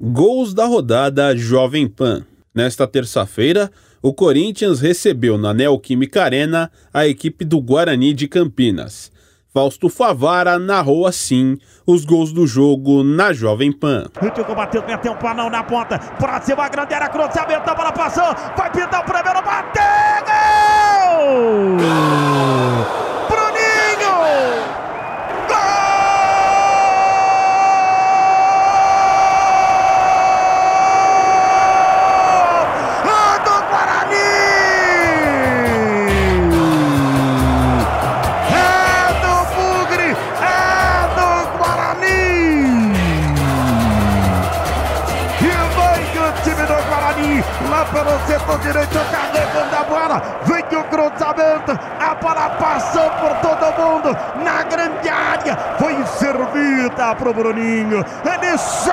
Gols da rodada Jovem Pan. Nesta terça-feira, o Corinthians recebeu na Neoquímica Arena a equipe do Guarani de Campinas. Fausto Favara narrou assim os gols do jogo na Jovem Pan. Ritmo bateu, meteu um panão na ponta. Pra cima, grande era cruzamento, a bola passou. Vai pintar o primeiro, bateu! Gol! Pelo setor direito, carregando a bola, vem o cruzamento, a bola passou por todo mundo, na grande área, foi servida pro Bruninho, ele só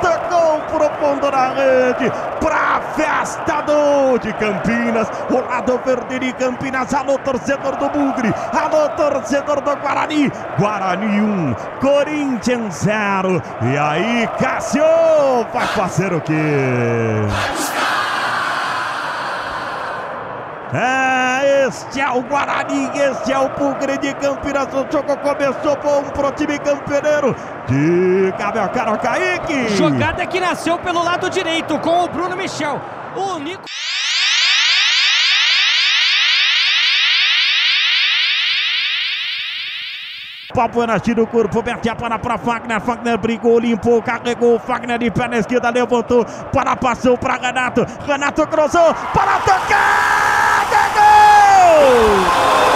tocou pro fundo da rede, pra festa do de Campinas, o lado verde de Campinas, alô torcedor do Bugre, alô torcedor do Guarani, Guarani 1, Corinthians 0, e aí Cássio vai fazer o quê? É, este é o Guarani, este é o Bugre de Campinas. O jogo começou bom pro time campeneiro de Gabriel Caro Kaique. Jogada que nasceu pelo lado direito com o Bruno Michel. O Nico. Papo é nascido o corpo, mete a para para Fagner. Fagner brigou, limpou, carregou. Fagner de pé na esquerda, levantou. Para, passou para Renato. Renato cruzou para tocar! goal!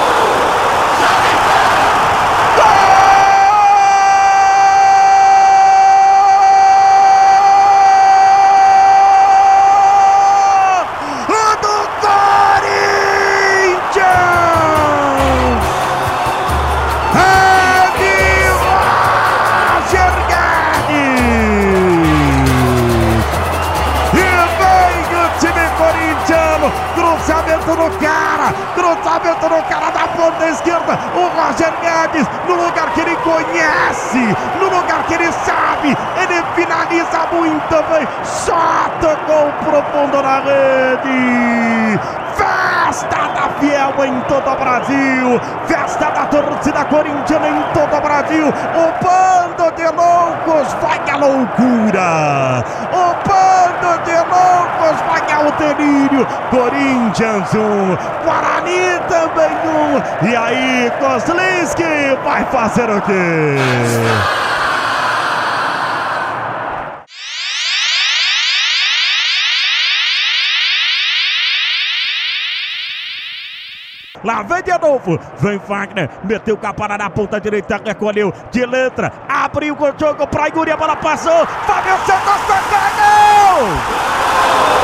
Cruzamento no cara, cruzamento no cara da ponta esquerda, o Roger Guedes, no lugar que ele conhece, no lugar que ele sabe, ele finaliza muito bem, só tocou profundo na rede, festa da Fiel em todo o Brasil, festa da torcida corintiana em todo o Brasil, o bando de loucos vai à loucura, o bando de loucos vai ao delírio, Corinthians 1, Guarani também 1, e aí Kozlinski vai fazer o quê? Lá vem de novo. Vem Wagner. Meteu com a parada na ponta direita. Recolheu de letra. Abriu o jogo para Yuri. A bola passou. Fábio Santos. Gol!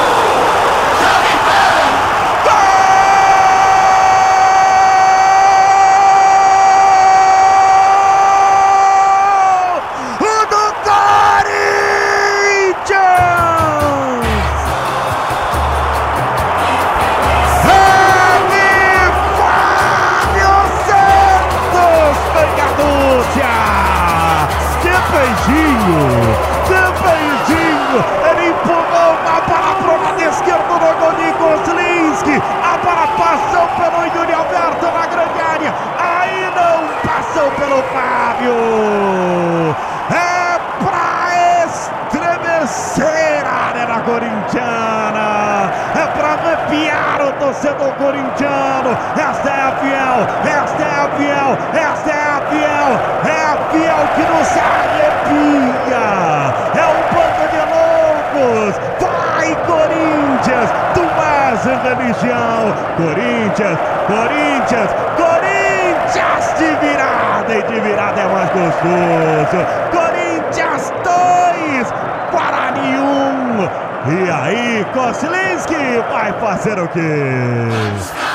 Corintiana. É pra arrepiar o torcedor corintiano. Esta é a fiel, esta é a fiel, esta é a fiel. É a fiel que nos arrepia. É um bando de loucos. Vai, Corinthians, tu és religião. Corinthians, Corinthians, Corinthians de virar e de virada é mais gostoso. Corinthians 2, Guarani 1. E aí, Koslinski vai fazer o quê?